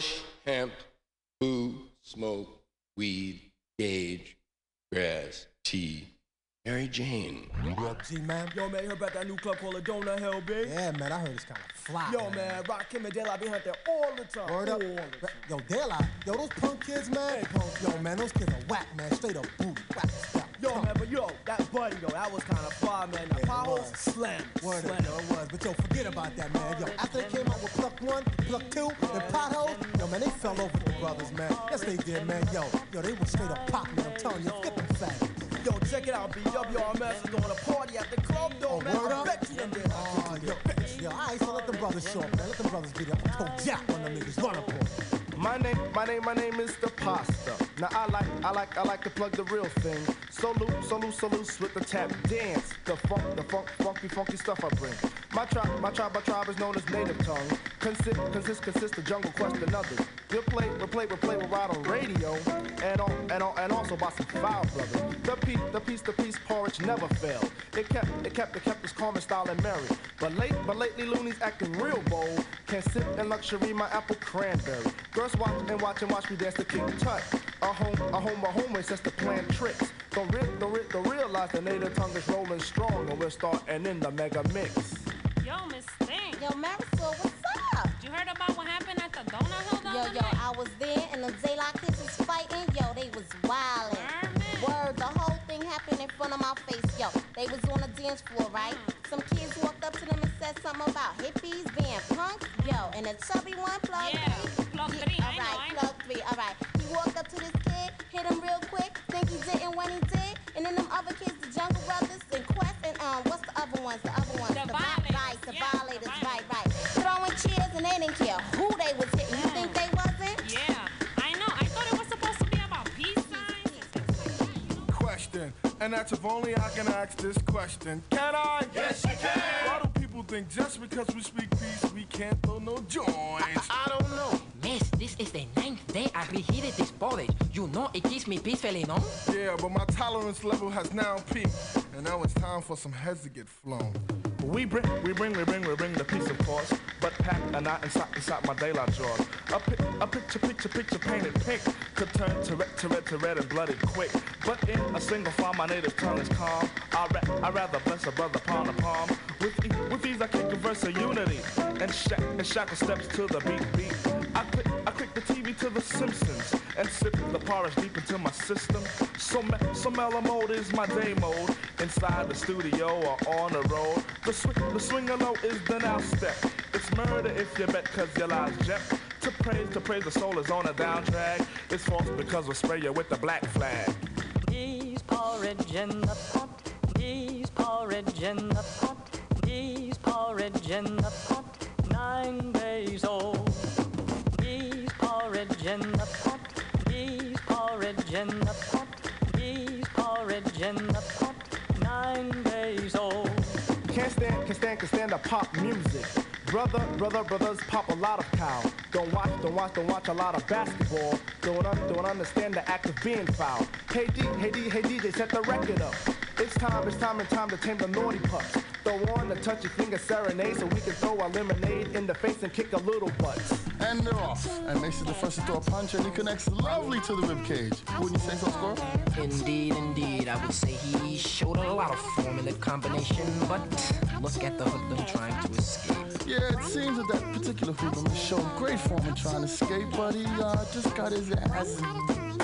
Bush, hemp, food, smoke, weed, gauge, grass, tea, Mary Jane. G man, yo man, you heard about that new club called the Donut Hill, B? Yeah, man, I heard it's kind of fly. Yo man, Rock Kim and De La be out there all the time. Word up. All the time. Yo, De La, yo, those punk kids, man. Yo, man, those kids are whack, man. Straight up booty, whack stuff. Yo but yo, that buddy though, that was kind of fly, man. That power slam, Word slam. up, yo, it was. But yo, forget about that, man. Yo, after they came out with Pluck One, Pluck Two, and Potholes, yo, man, they fell over the brothers, man. Yes, they did, man. Yo, yo, they was straight up pop, man. I'm telling you, forget them faggots. Yo, check it out, BWRMS is doing a party at the club though, oh, man. word I up? bet you them did. Oh, yo, yo, all right, so let the brothers show up, man. Let the brothers be up. I'm gonna jack on them niggas. Run up on them. My name, my name, my name is the pasta. Now I like, I like, I like to plug the real thing. So loose, so loose, so loose with the tap dance. The funk, the funk, funky, funky stuff I bring. My tribe, my tribe, my tribe is known as native tongue. Consist, consist, consist of jungle quest and others. We'll play, we'll play, we'll play, we'll ride on radio, and on, and on, and also by some foul brothers. The piece, the piece, the piece porridge never failed. It kept, it kept, it kept its common style and merry. But late, but lately loonies acting real bold. Can sip in luxury my apple cranberry. Girls watch and watch and watch me dance to King Tut. A home, a home, a home race that's to plan tricks. Don't, re- don't, re- don't realize the native tongue is rolling strong, and we're starting in the mega mix. Yo, Miss Thing. Yo, Marisol, what's up? You heard about what happened at the donut Hill? Yo, yo, night? I was there and the Daylight Kids was fighting. Yo, they was wildin'. Word, the whole thing happened in front of my face. Yo, they was on the dance floor, right? Mm. Some kids walked up to them and said something about hippies being punk. Yo, and the chubby one, plug yeah. three. Plug yeah, three, all right, I know, plug I three, all right. He walked up to this kid, hit him real quick, think he didn't when he did. And then them other kids, the Jungle Brothers and Quest and um, what's the other ones? The other ones, the, the to yeah, violate his right, right. Throwing chairs and they didn't care who they was hitting. You think they wasn't? Yeah, I know. I thought it was supposed to be about peace signs Question, and that's if only I can ask this question. Can I? Yes, you can. Why do people think just because we speak peace, we can't throw no joints? I, I don't know. Miss, this is the ninth day I reheated this porridge. You know it keeps me peacefully, no? Yeah, but my tolerance level has now peaked, and now it's time for some heads to get flown. We bring, we bring, we bring, we bring the peace, of course. But pack a knot inside, inside my daylight drawers. A, a picture, picture, picture painted pink could turn to red, to red, to red and blooded quick. But in a single file, my native tongue is calm. I ra- I rather bless a brother palm to palm. With, e- with these, I kick a verse of unity and shack, and shackle steps to the beat, beat. I click, I click the TV to The Simpsons and sip the porridge deep into my system. So, me- so mellow mode is my day mode. Inside the studio or on the road. The, sw- the swinger low is the now step. It's murder if you bet cause your lies jet. To praise, to praise the soul is on a down drag. It's false because we'll spray you with the black flag. Knees porridge in the pot. Knees porridge in the pot. Knees porridge in the pot. Nine days old. Knees porridge in the porridge in the pot. Porridge in the pot. Nine days old. Can't stand, can stand, can stand the pop music. Brother, brother, brothers pop a lot of cow. Don't watch, don't watch, don't watch a lot of basketball. Don't, un- don't understand the act of being foul. Hey D, hey D, hey DJ, set the record up. It's time, it's time and time to tame the naughty pups. Throw on the touchy finger serenade so we can throw our lemonade in the face and kick a little butt. And they're off. And Mace is the first to throw a punch, and he connects lovely to the rib cage. Wouldn't you say so, Score? Indeed, indeed. I would say he showed a lot of form in the combination, but look at the hoodlum trying to escape. Yeah, it seems that that particular hoodlum has shown great form in trying to escape, but he uh, just got his ass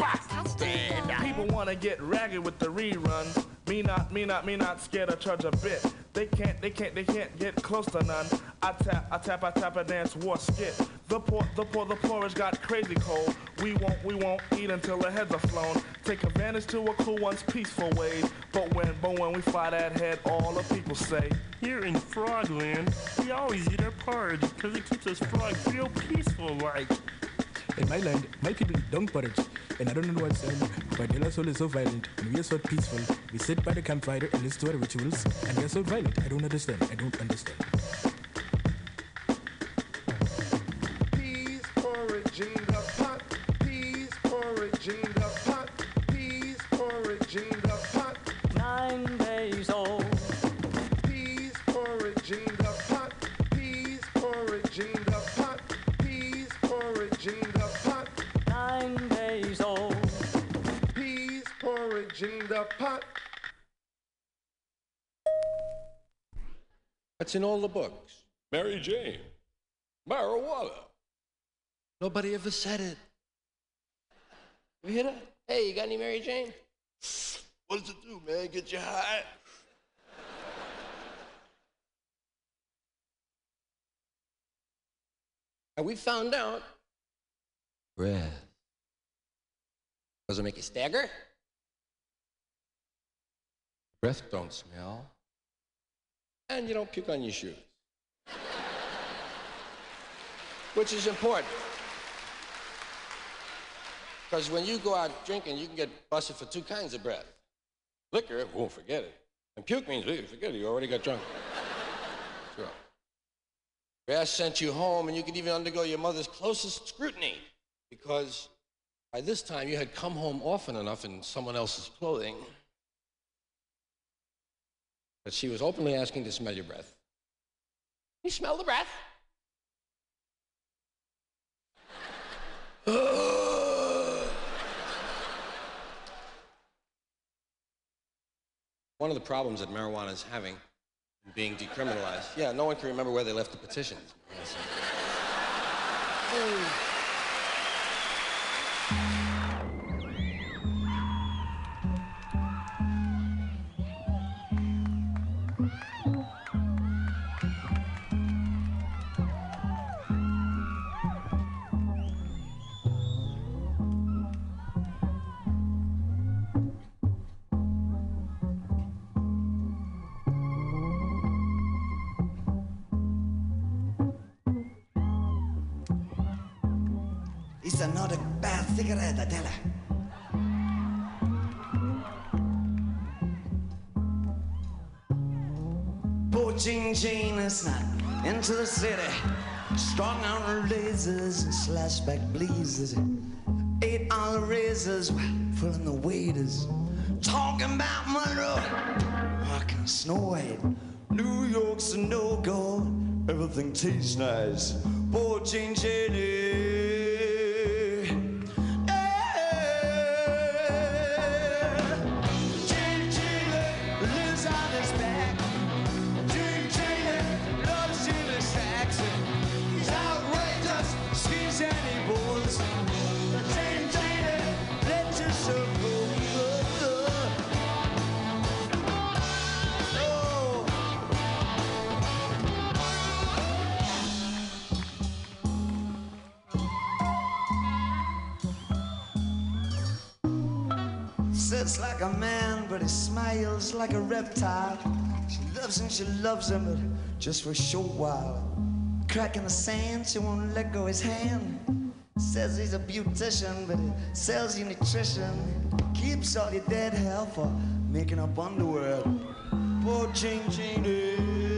busted. People wanna get ragged with the reruns. Me not, me not, me not scared of charge a bit. They can't, they can't, they can't get close to none. I tap, I tap, I tap, I dance, war skit. The poor, the poor, the porridge got crazy cold. We won't, we won't eat until the heads are flown. Take advantage to a cool one's peaceful ways. But when, but when we fly that head, all the people say. Here in Frogland, we always eat our porridge because it keeps us frogs real peaceful like. In my land, my people don't porridge. And I don't know what's um, but Ella Soul is so violent and we are so peaceful. We sit by the campfire and listen to our rituals and we are so violent. I don't understand. I don't understand. Peas porridge in the pot. Peas porridge in the pot. Peas porridge in the pot. Nine days old. Peas porridge in the porridge in the pot. That's in all the books. Mary Jane. Marijuana. Nobody ever said it. You hear that? Hey, you got any Mary Jane? What does it do, man? Get you high? And we found out breath. Does it make you stagger? Breath don't smell. And you don't puke on your shoes. Which is important. Because when you go out drinking, you can get busted for two kinds of breath. Liquor, won't forget it. And puke means, "Hey, forget it, you already got drunk. Sure. Grass sent you home, and you could even undergo your mother's closest scrutiny because by this time you had come home often enough in someone else's clothing that she was openly asking to smell your breath. You smell the breath? One of the problems that marijuana is having in being decriminalized, yeah, no one can remember where they left the petitions. Jean Jean is not into the city. Strong on lasers and slashback blazers. Eight on the razors while filling the waiters. Talking about Monroe, walking Snow White. New York's a no go. Everything tastes nice. Poor Jean. Jean like a reptile. She loves him, she loves him, but just for a short while. Crack in the sand, she won't let go his hand. Says he's a beautician, but he sells you nutrition. Keeps all your dead hair for making up underwear. Poor Jean Jeannie.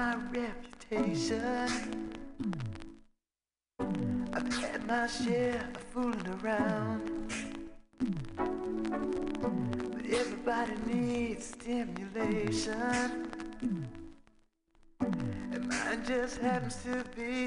my reputation. I've had my share of fooling around. But everybody needs stimulation. And mine just happens to be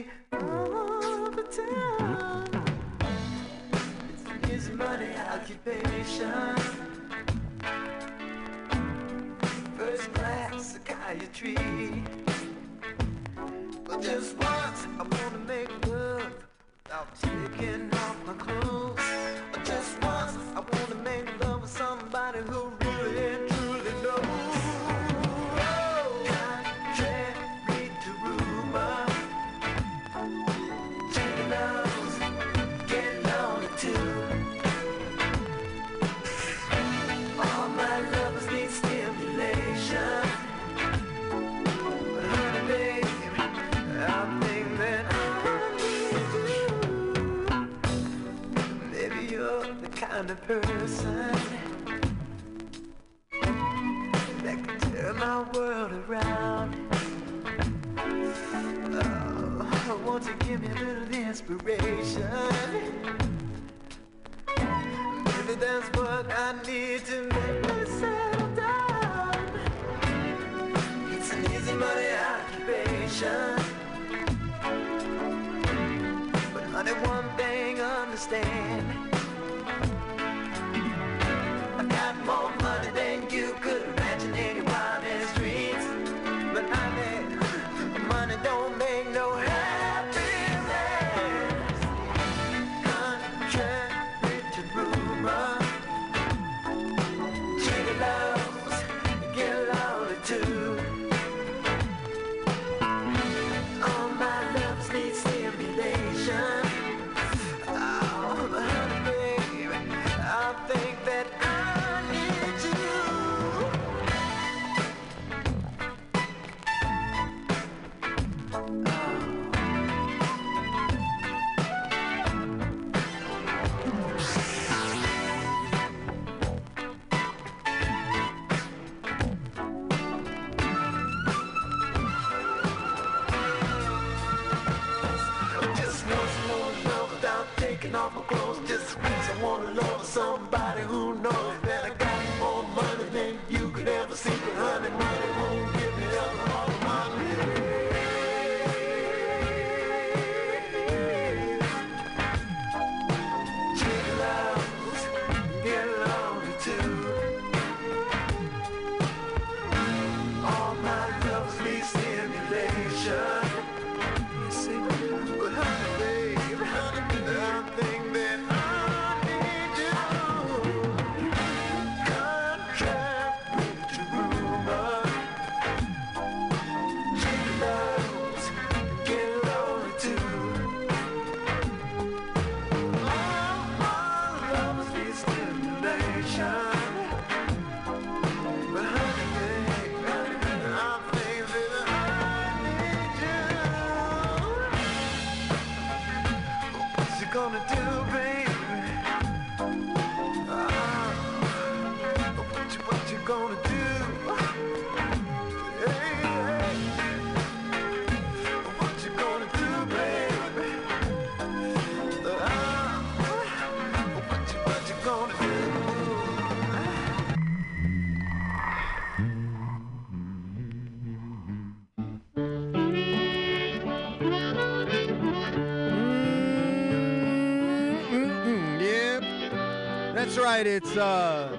That's right. It's uh,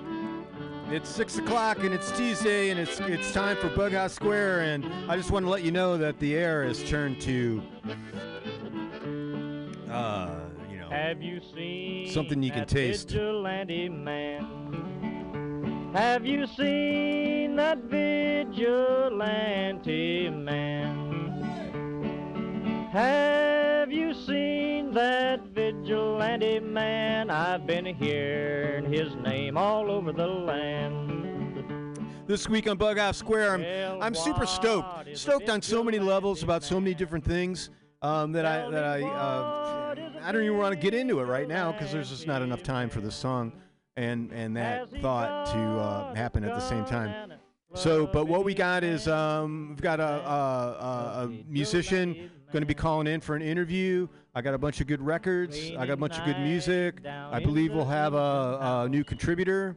it's six o'clock and it's Tuesday and it's it's time for Bughouse Square and I just want to let you know that the air has turned to uh, you know, Have you seen something you can taste. Have you seen This week on Bughouse Square, I'm, I'm super stoked. Stoked on so many levels about so many different things um, that I that I uh, I don't even want to get into it right now because there's just not enough time for this song and and that thought to uh, happen at the same time. So, but what we got is um, we've got a, a, a, a musician going to be calling in for an interview. I got a bunch of good records. I got a bunch of good music. I believe we'll have a, a new contributor.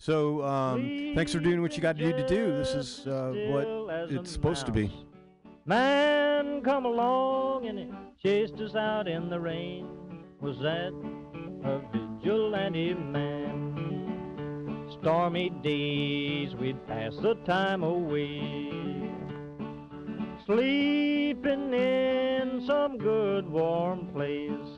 So, um, thanks for doing what you got to do to do. This is uh, what it's supposed to be. Man come along and chased us out in the rain. Was that a vigilante man? Stormy days we'd pass the time away. Sleeping in some good warm place.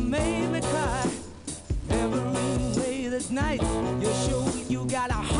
made me cry. Every way this night, you showed you got a heart.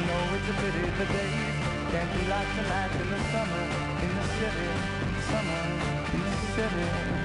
You know it's a pity the days can't be like the nights in the summer, in the city, summer, in the city.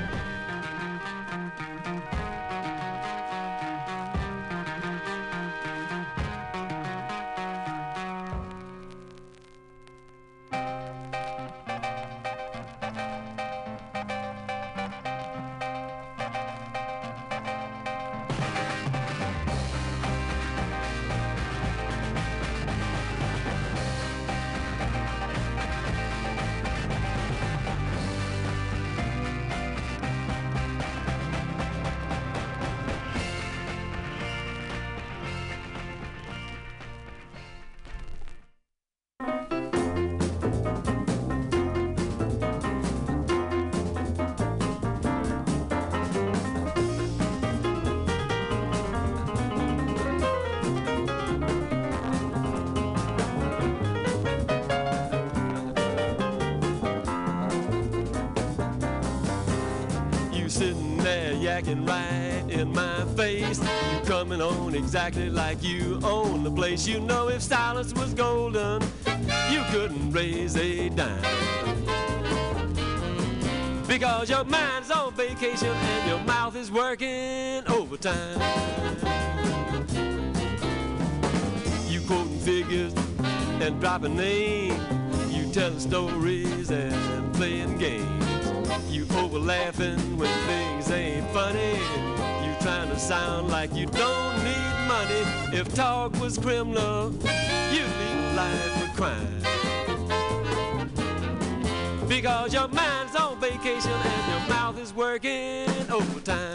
Right in my face. You coming on exactly like you own the place. You know if silence was golden, you couldn't raise a dime. Because your mind's on vacation and your mouth is working overtime. You quoting figures and dropping names. You telling stories and playing games. You over laughing when funny. You trying to sound like you don't need money. If talk was criminal, you'd leave life with crime. Because your mind's on vacation and your mouth is working overtime.